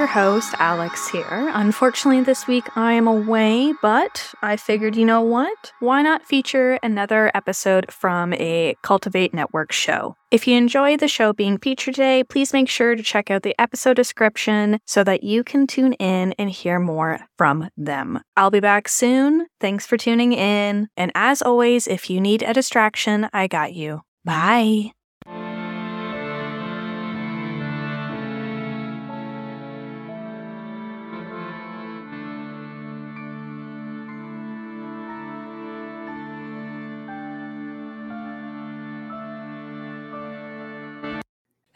Your host, Alex here. Unfortunately, this week I am away, but I figured, you know what? Why not feature another episode from a Cultiv8 Network show? If you enjoy the show being featured today, please make sure to check out the episode description so that you can tune in and hear more from them. I'll be back soon. Thanks for tuning in. And as always, if you need a distraction, I got you. Bye.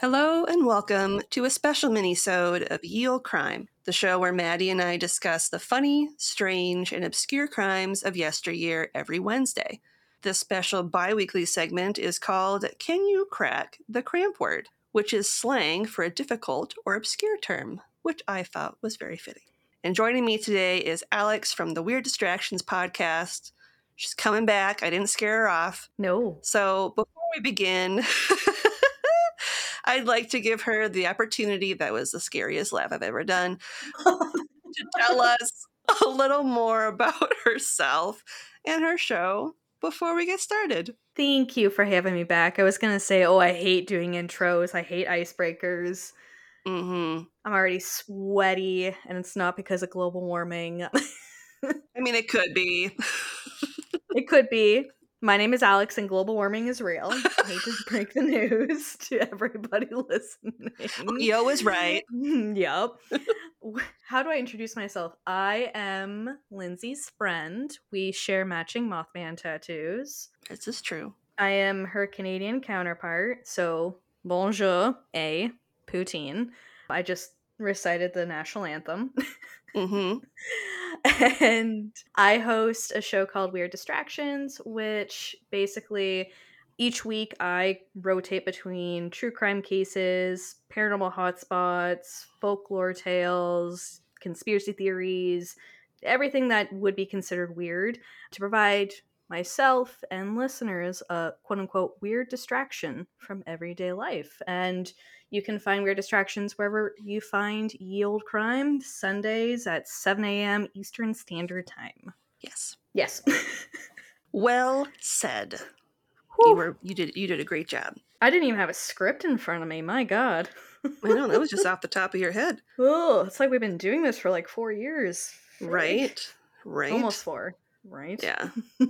Hello and welcome to a special mini-sode of Ye Olde Crime, the show where Maddie and I discuss the funny, strange, and obscure crimes of yesteryear every Wednesday. This special bi-weekly segment is called Can You Crack the Cramp Word, which is slang for a difficult or obscure term, which I thought was very fitting. And joining me today is Alex from the Weird Distractions podcast. She's coming back. I didn't scare her off. No. So before we begin, I'd like to give her the opportunity that was the scariest laugh I've ever done to tell us a little more about herself and her show before we get started. Thank you for having me back. I was going to say, oh, I hate doing intros. I hate icebreakers. hmm I'm already sweaty, and it's not because of global warming. I mean, it could be. it could be. My name is Alex, and global warming is real. I hate to break the news to everybody listening. Yo is right. yep. How do I introduce myself? I am Lindsay's friend. We share matching Mothman tattoos. This is true. I am her Canadian counterpart. So, bonjour, A, poutine. I just recited the national anthem. hmm and I host a show called Weird Distractions, which basically each week I rotate between true crime cases, paranormal hotspots, folklore tales, conspiracy theories, everything that would be considered weird to provide myself and listeners a quote unquote weird distraction from everyday life. And you can find Weird Distractions wherever you find Ye Olde Crime, Sundays at 7 a.m. Eastern Standard Time. Yes. Yes. Well said. Whew. You were you did you did a great job. I didn't even have a script in front of me. My God. I know that was just off the top of your head, oh, it's like we've been doing this for like four years. Right? Right. Almost four. Right? Yeah.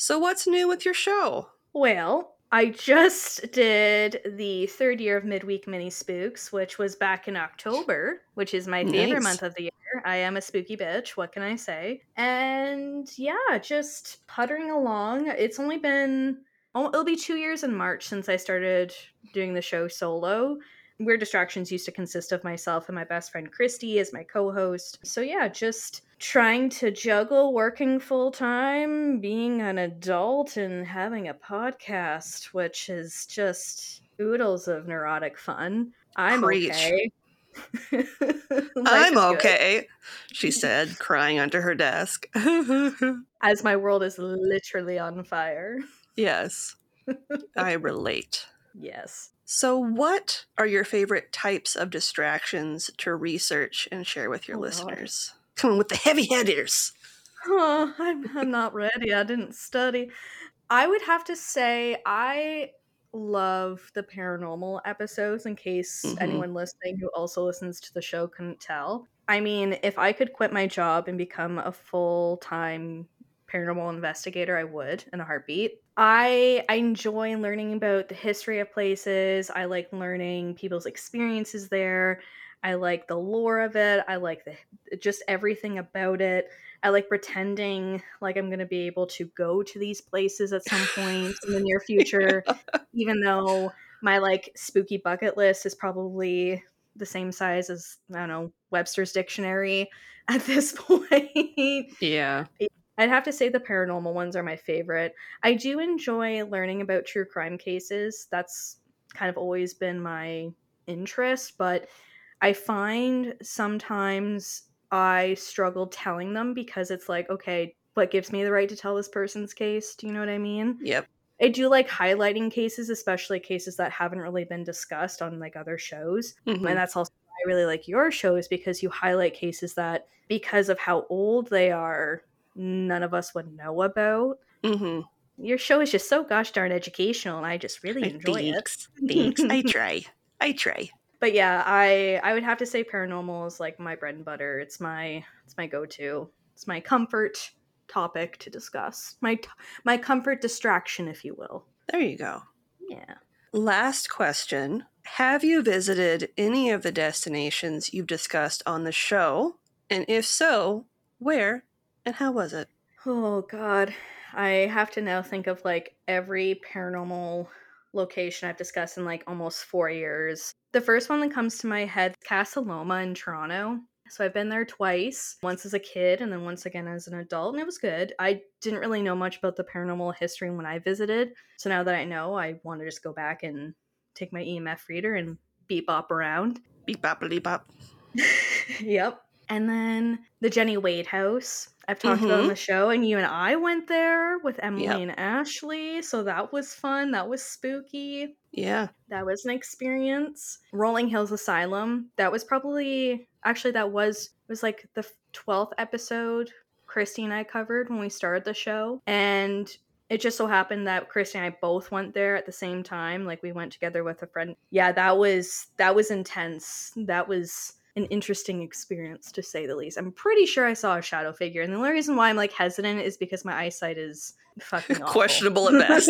So what's new with your show? Well, I just did the third year of Midweek Mini Spooks, which was back in October, which is my favorite Nice. month of the year. I am a spooky bitch. What can I say? And yeah, just puttering along. It's only been, oh, it'll be two years in March since I started doing the show solo. Weird Distractions used to consist of myself and my best friend Christy as my co host. So yeah, just trying to juggle working full time, being an adult, and having a podcast, which is just oodles of neurotic fun. I'm Preach. okay. I'm okay, she said, crying under her desk. As my world is literally on fire. yes, I relate. Yes. So, what are your favorite types of distractions to research and share with your Oh, God. Come on with the heavy hitters. Oh, I'm, I'm not ready. I didn't study. I would have to say I love the paranormal episodes in case Mhm. anyone listening who also listens to the show couldn't tell. I mean, if I could quit my job and become a full time paranormal investigator, I would in a heartbeat. I I enjoy learning about the history of places. I like learning people's experiences there. I like the lore of it. I like the just everything about it. I like pretending like I'm going to be able to go to these places at some point in the near future, even though my like spooky bucket list is probably the same size as I don't know Webster's dictionary at this point. Yeah. I'd have to say the paranormal ones are my favorite. I do enjoy learning about true crime cases. That's kind of always been my interest, but I find sometimes I struggle telling them because it's like, okay, what gives me the right to tell this person's case? Do you know what I mean? Yep. I do like highlighting cases, especially cases that haven't really been discussed on like other shows. Mhm. And that's also why I really like your shows because you highlight cases that, because of how old they are, none of us would know about. Mhm. Your show is just so gosh darn educational, and I just really enjoy it. Thanks. Thanks. I try. I try. But yeah, I I would have to say paranormal is like my bread and butter. It's my it's my go to. It's my comfort topic to discuss. My t- my comfort distraction, if you will. There you go. Yeah. Last question. Have you visited any of the destinations you've discussed on the show? And if so, where and how was it? Oh god. I have to now think of like every paranormal location I've discussed in like almost 4 years. The first one that comes to my head, Casa Loma in Toronto. So I've been there twice, once as a kid and then once again as an adult, and it was good. I didn't really know much about the paranormal history when I visited. So now that I know, I want to just go back and take my EMF reader and beep bop around. Beep bop beep bop. yep. And then the Jenny Wade house. I've talked about on mm-hmm. the show, and you and I went there with Emily Yep. and Ashley. So that was fun. That was spooky. Yeah. That was an experience. Rolling Hills Asylum. That was probably actually that was was like the twelfth episode Christy and I covered when we started the show, and it just so happened that Christy and I both went there at the same time. Like we went together with a friend. Yeah, that was that was intense. That was an interesting experience to say the least. I'm pretty sure I saw a shadow figure, and the only reason why I'm like hesitant is because my eyesight is fucking awful. Questionable at best.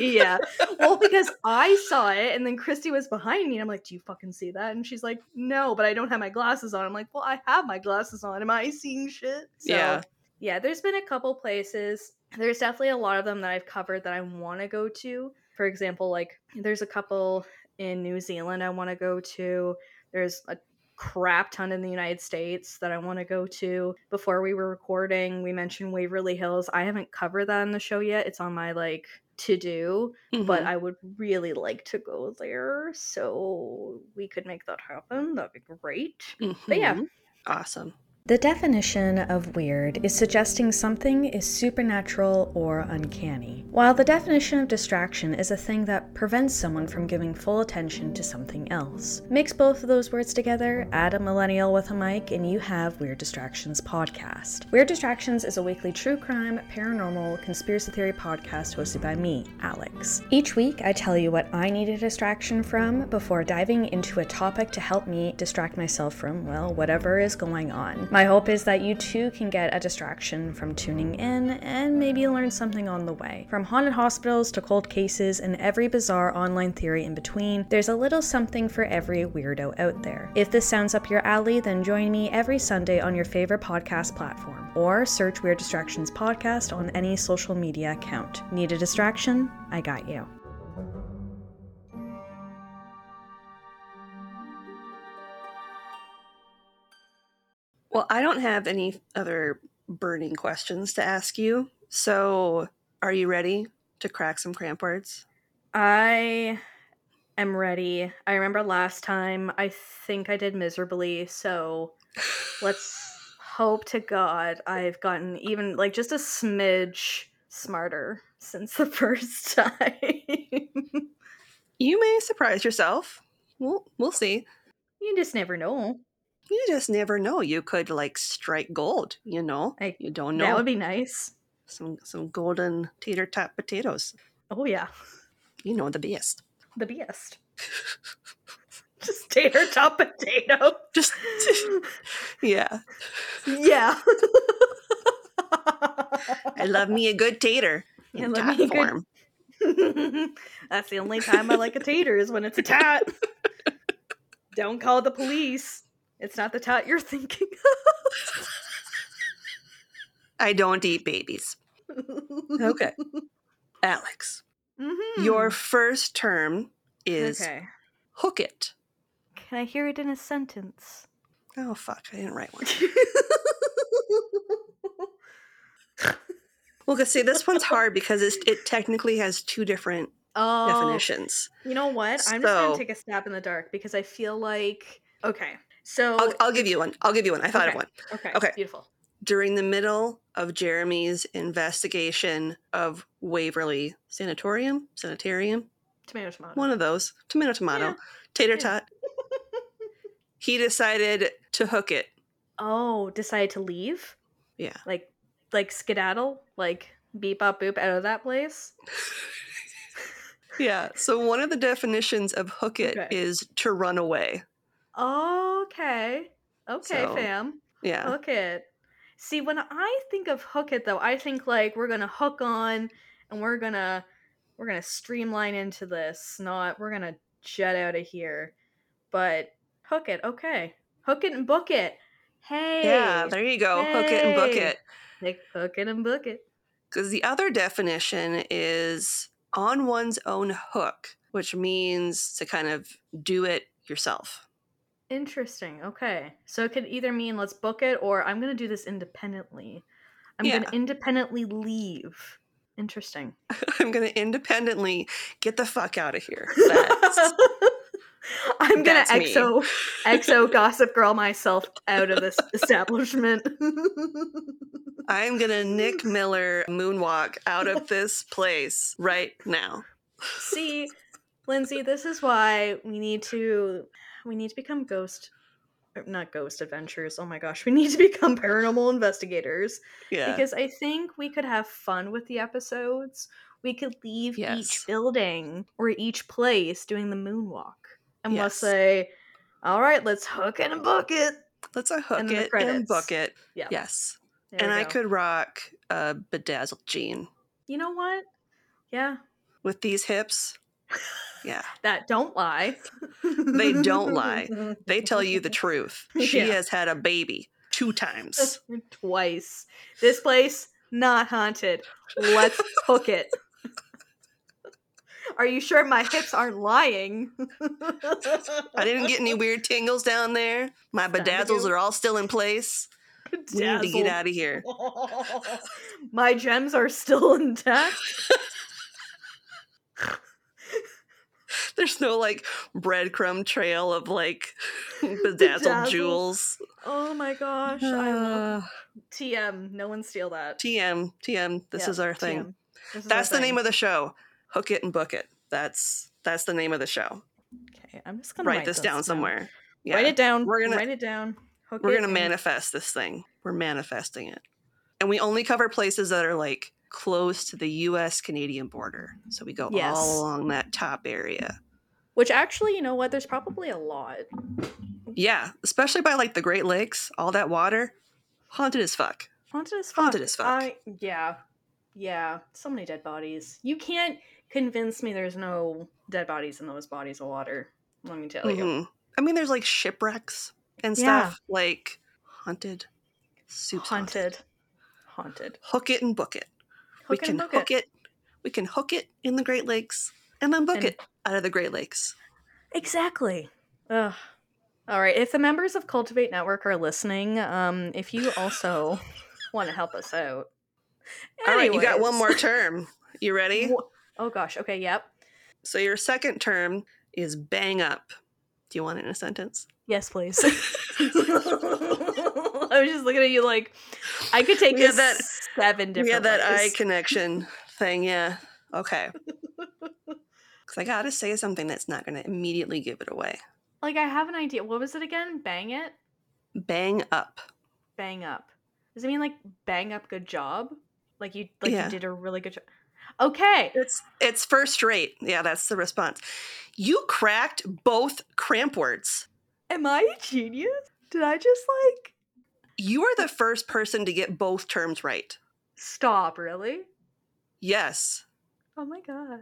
yeah. Well, because I saw it, and then Christy was behind me, and I'm like, "Do you fucking see that?" And she's like, "No, but I don't have my glasses on." I'm like, "Well, I have my glasses on. Am I seeing shit?" So, Yeah. Yeah. There's been a couple places. There's definitely a lot of them that I've covered that I want to go to. For example, like there's a couple in New Zealand I want to go to. There's a crap ton in the United States that I want to go to. Before we were recording, we mentioned Waverly Hills. I haven't covered that in the show yet. It's on my like to do, but Mhm. I would really like to go there. So we could make that happen. That'd be great. But yeah. Mhm. Awesome. The definition of weird is suggesting something is supernatural or uncanny, while the definition of distraction is a thing that prevents someone from giving full attention to something else. Mix both of those words together, add a millennial with a mic, and you have Weird Distractions Podcast. Weird Distractions is a weekly true crime, paranormal, conspiracy theory podcast hosted by me, Alex. Each week, I tell you what I need a distraction from before diving into a topic to help me distract myself from, well, whatever is going on. My hope is that you too can get a distraction from tuning in and maybe learn something on the way. From haunted hospitals to cold cases and every bizarre online theory in between, there's a little something for every weirdo out there. If this sounds up your alley, then join me every Sunday on your favorite podcast platform or search Weird Distractions Podcast on any social media account. Need a distraction? I got you. Well, I don't have any other burning questions to ask you. So, are you ready to crack some cramp words? I am ready. I remember last time I think I did miserably, so let's hope to God I've gotten even like just a smidge smarter since the first time. You may surprise yourself. We'll we'll see. you just never know. You just never know. You could like strike gold. You know. I- you don't know. That would be nice. some some golden tater tot potatoes. Oh yeah, You know the best. the best. just tater tot potato. Just yeah. yeah. I love me a good tater. I In love me a good- form. That's the only time I like a tater is when it's a tat. Don't call the police. It's not the tot you're thinking of. I don't eat babies. Okay. Alex, Mhm. your first term is okay. hook it. Can I hear it in a sentence? Oh, fuck. I didn't write one. Well, because see, this one's hard because it's, it technically has two different oh, definitions. You know what? I'm just gonna take a stab in the dark because I feel like okay. So I'll, I'll give you one. I'll give you one. I thought of one. okay, okay. beautiful. During the middle of Jeremy's investigation of Waverly Sanatorium, Sanitarium, Tomato, tomato. one of those, tomato, tomato, Yeah. tater tot, he decided to hook it. oh, decided to leave? Yeah. Like, like skedaddle? Like beep up boop out of that place? Yeah. So one of the definitions of hook it Okay. is to run away. Okay. Okay, So- fam. Yeah. Hook it. See, when I think of hook it though, I think like we're gonna hook on and we're gonna we're gonna streamline into this, not we're gonna jet out of here. But hook it, okay. Hook it and book it. Hey. Yeah, there you go. Hook it and book Hey. it. Like, hook it and book it. Because the other definition is on one's own hook, which means to kind of do it yourself. Interesting. Okay. So it could either mean let's book it or I'm going to do this independently. I'm going to independently leave. Interesting. I'm going to independently get the fuck out of here. That's, I'm going to exo exo gossip girl myself out of this establishment. I'm going to Nick Miller moonwalk out of this place right now. See, Lindsay, this is why we need to we need to become ghost er, not ghost adventures. Oh my gosh, we need to become paranormal investigators. Yeah. because I think we could have fun with the episodes. We could leave Yes. each building or each place doing the moonwalk, and we'll say, "All right, let's hook it and book it." Let's hook And it and book it. Yeah, Yes. there and I go. could rock a bedazzled jean You know what? Yeah, with these hips. Yeah. that don't lie. They don't lie. They tell you the truth. She Yeah. has had a baby two times. Twice. This place not haunted. Let's hook it. Are you sure my hips aren't lying? I didn't get any weird tingles down there. My bedazzles are all still in place. We need to get out of here. My gems are still intact. There's no like breadcrumb trail of like bedazzled Bedazzled. jewels. Oh my gosh. I love Uh, TM. No one steal that. TM, TM. This Yeah, is our thing. Is That's our the name of the show. Hook it and book it. That's that's the name of the show. Okay, I'm just gonna Write, this down somewhere. Yeah. Write it down. We're gonna- write it down. Hook We're it gonna and- manifest this thing. We're manifesting it. And we only cover places that are like close to the US Canadian border. So we go Yes. all along that top area. Which actually, you know what? There's probably a lot. Yeah, especially by like the Great Lakes, all that water, haunted as fuck. Haunted as fuck. Haunted as fuck. I, yeah. Yeah. So many dead bodies. You can't convince me there's no dead bodies in those bodies of water. Let me tell you. Mhm. I mean, there's like shipwrecks and Yeah. stuff, like haunted, soups haunted. Haunted. Haunted. Hook it and book it. We it can hook it. We can hook it in the Great Lakes and then book And- it out of the Great Lakes. Exactly. Ugh. All right. If the members of Cultiv8 Network are listening, um, if you also want to help us out. All right, you got one more term. You ready? Oh gosh. Okay. Yep. So your second term is bang up. Do you want it in a sentence? Yes, please. I was just looking at you like I could take this that- seven different We had that eye connection thing, yeah. Okay. Because I gotta say something that's not gonna immediately give it away. like I have an idea. What was it again? Bang it? Bang up. Bang up. Does it mean like bang up good job? Like you like Yeah. you did a really good job. Okay. It's it's first rate. Yeah, that's the response. You cracked both cramp words. Am I a genius? Did I just like You are the first person to get both terms right. Stop, really? Yes. Oh my god.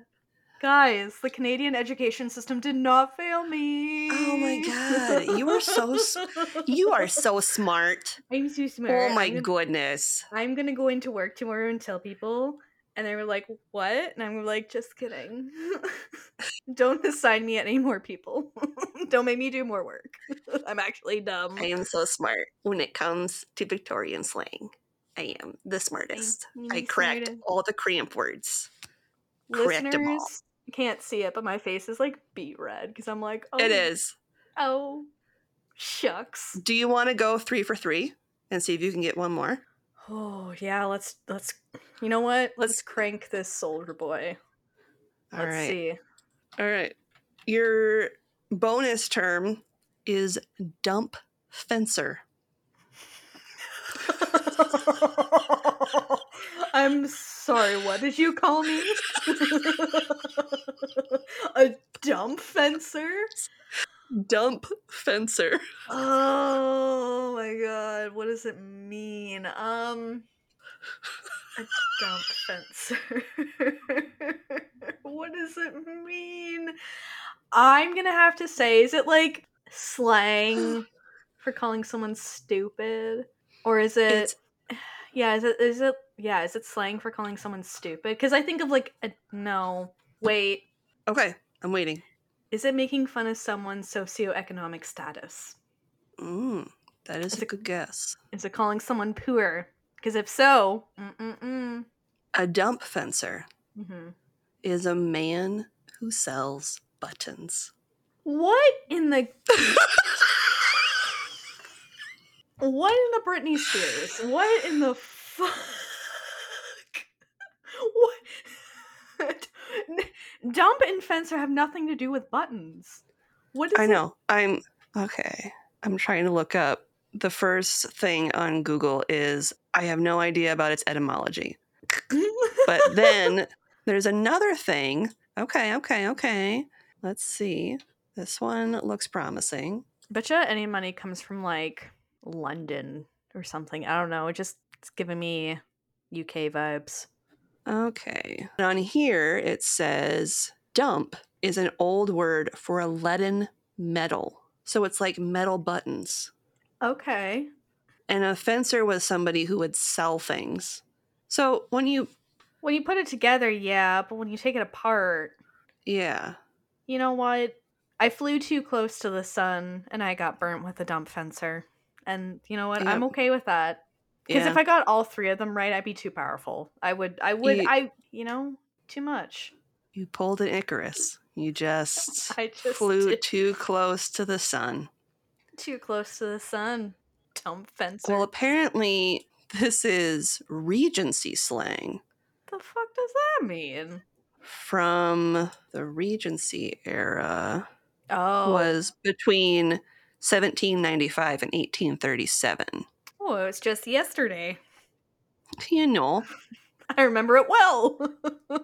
Guys, the Canadian education system did not fail me. Oh my god, you are so You are so smart. I'm so smart. Oh my I'm gonna, goodness. I'm gonna go into work tomorrow and tell people. And they were like, what? And I'm like, just kidding. Don't assign me any more people. Don't make me do more work. I'm actually dumb. I am so smart when it comes to Victorian slang. I am the smartest. I'm cracked smartest. all the cramp words. Correct 'em all. Listeners can't see it, but my face is like beet red because I'm like, oh, It is. Oh, shucks. Do you want to go three for three and see if you can get one more? Oh yeah, let's let's. You know what? Let's crank this soldier boy. All Let's right. see. All right. Your bonus term is dump fencer. I'm sorry. What did you call me? A dump fencer? Dump fencer. Oh my god, what does it mean? Um a dump fencer. what does it mean? I'm gonna have to say, is it like slang for calling someone stupid? Or is it It's yeah, is it is it yeah, is it slang for calling someone stupid? Because I think of like a no. Wait. okay. I'm waiting. Is it making fun of someone's socioeconomic status? Mm, that is Is a it- good guess. Is it calling someone poor? Because if so, mm-mm-mm. A dump fencer hmm is a man who sells buttons. What in the what in the Britney Spears? What in the fuck? What? Dump and fencer have nothing to do with buttons. What is I it? know. I'm okay. I'm trying to look up. The first thing on Google is I have no idea about its etymology. But then there's another thing. Okay, okay, okay. Let's see. This one looks promising. Betcha any money comes from like London or something. I don't know. It just it's giving me UK vibes. Okay. And On here it says dump is an old word for a leaden metal. So it's like metal buttons. Okay. And a fencer was somebody who would sell things. So when you, When you put it together, yeah, but when you take it apart, yeah, you know what? I flew too close to the sun and I got burnt with a dump fencer. And you know what? I'm okay with that. Because yeah. if I got all three of them right, I'd be too powerful. I would I would Ye- I you know, too much. you pulled an Icarus. You just, I just flew did too close to the sun. too close to the sun. Dump fencer. Well, apparently this is Regency slang the fuck does that mean? from the Regency era. Oh, Was between 1795 and 1837. Oh, it was just yesterday. You know, I remember it well.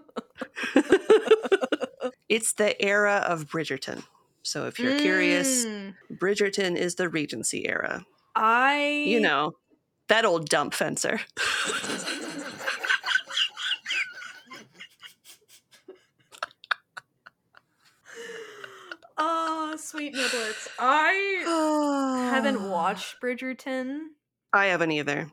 it's the era of Bridgerton. So if you're curious, Mm, Bridgerton is the Regency era. I You know, that old dump fencer. Oh, sweet niblets. I haven't watched Bridgerton. I haven't either.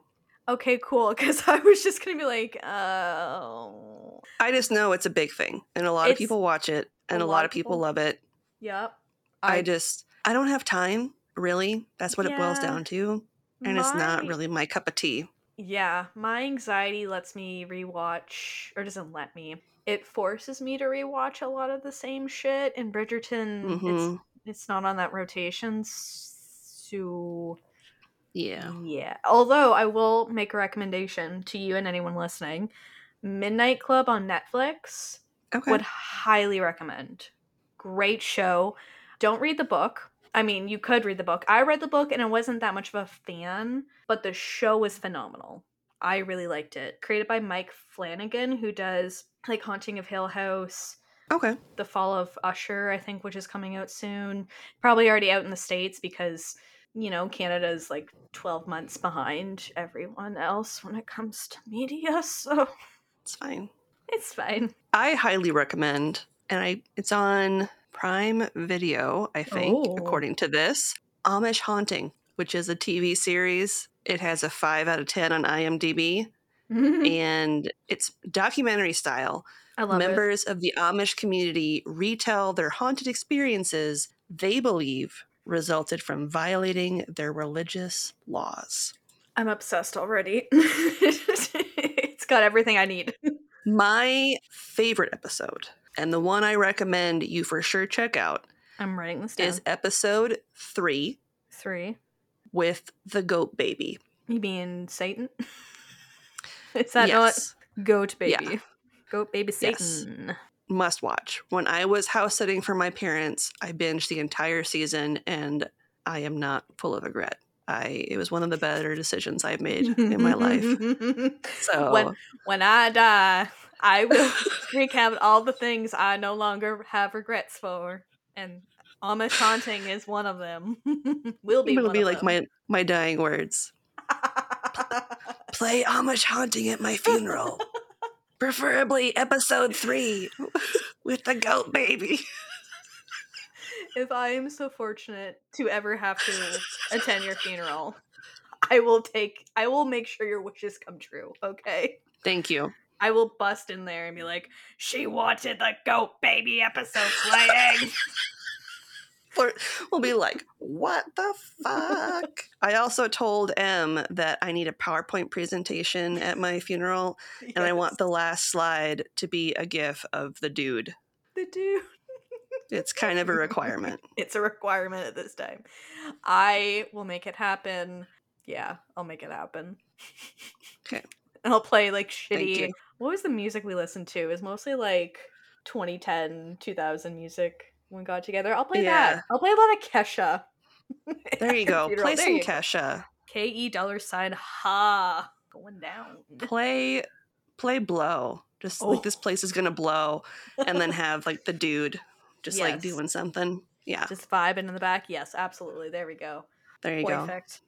Okay, cool. Because I was just gonna be like, oh, I just know it's a big thing, and a lot of people watch it, and a, lot, of people, love it. yep. I, just, I don't have time, really. That's what it boils down to. And it's not really my cup of tea. Yeah, my anxiety lets me rewatch, or doesn't let me. It forces me to rewatch a lot of the same shit. In Bridgerton, it's Mhm. it's not on that rotation, so Yeah. Yeah. Although I will make a recommendation to you and anyone listening. Midnight Club on Netflix Okay. would highly recommend. Great show. Don't read the book. I mean, you could read the book. I read the book and I wasn't that much of a fan, but the show was phenomenal. I really liked it. Created by Mike Flanagan, who does like Haunting of Hill House, okay. The Fall of Usher, I think, which is coming out soon. Probably already out in the States because you know, Canada's like 12 months behind everyone else when it comes to media, so It's fine. it's fine. I highly recommend, and I it's on Prime Video, I think, Oh. according to this. Amish Haunting, which is a TV series. It has a five out of ten on IMDb, mm-hmm. and it's documentary style. I love it. Members of the Amish community retell their haunted experiences they believe resulted from violating their religious laws. I'm obsessed already. it's got everything I need. My favorite episode, and the one I recommend you for sure check out, I'm writing this down. is episode three Three. with the goat baby. You mean Satan? Is that yes, not goat Yeah. baby? Goat baby Yes. Must watch. When I was house sitting for my parents, I binged the entire season, and I am not full of regret. I it was one of the better decisions I've made in my life. So when when I die, I will recount all the things I no longer have regrets for, and Amish haunting is one of them. will be. it'll be like them. my my dying words. Play Amish haunting at my funeral. Preferably episode three with the goat baby. if I am so fortunate to ever have to attend your funeral, I will take. I will make sure your wishes come true. Okay. Thank you. I will bust in there and be like, "She wanted the goat baby episode playing." Or we'll be like, what the fuck? I also told M that I need a PowerPoint presentation at my funeral, and I want the last slide to be a gif of the dude. the dude. It's kind of a requirement. It's a requirement at this time. I will make it happen. Yeah, I'll make it happen. 'Kay. And I'll play like shitty. What was the music we listened to? It was mostly like 2010, 2000 music when we got together. I'll play Yeah. that. I'll play a lot of Kesha. There you go. Funeral. Play There some you. Kesha. K E dollar sign ha going down. Play play blow. Just Oh. like this oh. place is gonna blow, and then have like the dude just like doing something. Yeah, Just vibing in the back. Yes, absolutely. There we go. there you go. Perfect.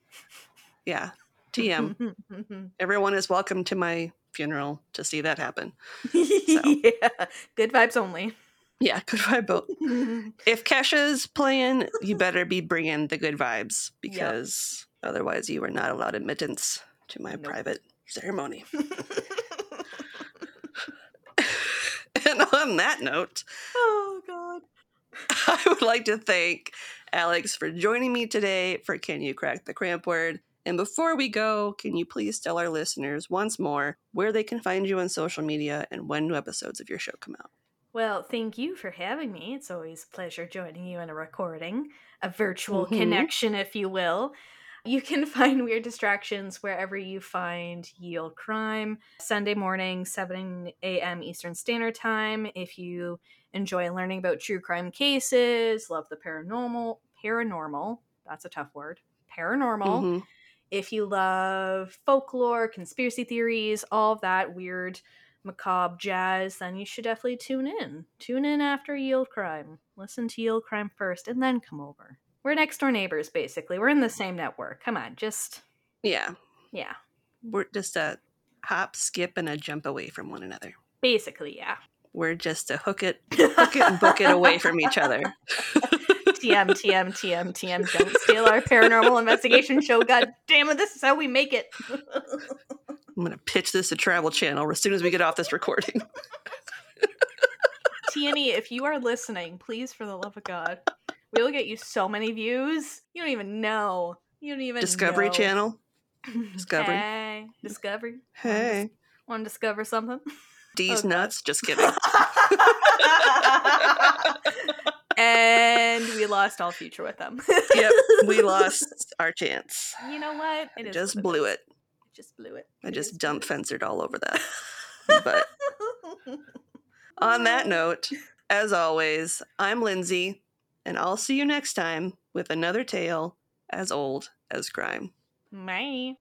Yeah. TM. Everyone is welcome to my funeral to see that happen. yeah. Good vibes only. Yeah, good vibe boat. If Kesha's playing, you better be bringing the good vibes because otherwise you are not allowed admittance to my Nope. private ceremony. and on that note, oh god. I would like to thank Alex for joining me today for Can You Crack the Cramp Word? And before we go, can you please tell our listeners once more where they can find you on social media and when new episodes of your show come out? Well, thank you for having me. It's always a pleasure joining you in a recording, a virtual Mhm. connection, if you will. You can find Weird Distractions wherever you find Ye Olde Crime, Sunday morning, 7 a.m. Eastern Standard Time. If you enjoy learning about true crime cases, love the paranormal, paranormal, that's a tough word, paranormal. Mhm. If you love folklore, conspiracy theories, all of that weird, macabre jazz, then you should definitely tune in. Tune in after Ye Olde Crime. Listen to Ye Olde Crime first and then come over. We're next door neighbors, basically. We're in the same network. Come on, just, Yeah, yeah. we're just a hop, skip, and a jump away from one another. Basically, yeah. We're just a hook it, hook it, and book it away from each other. TM, TM, TM, TM. Don't steal our paranormal investigation show. God damn it, this is how we make it. I'm gonna pitch this to Travel Channel as soon as we get off this recording. Tierney, if you are listening, please, for the love of God, we'll get you so many views. You don't even know. You don't even Discovery know. Channel. Discovery. Hey, Discovery. Hey, Want to discover something? D's Okay. nuts. Just kidding. and we lost all future with them. yep, we lost our chance. You know what? It is just blew it. Just blew it. I just dump fencered all over that. But on that note, as always, I'm Lindsay, and I'll see you next time with another tale as old as crime. Bye.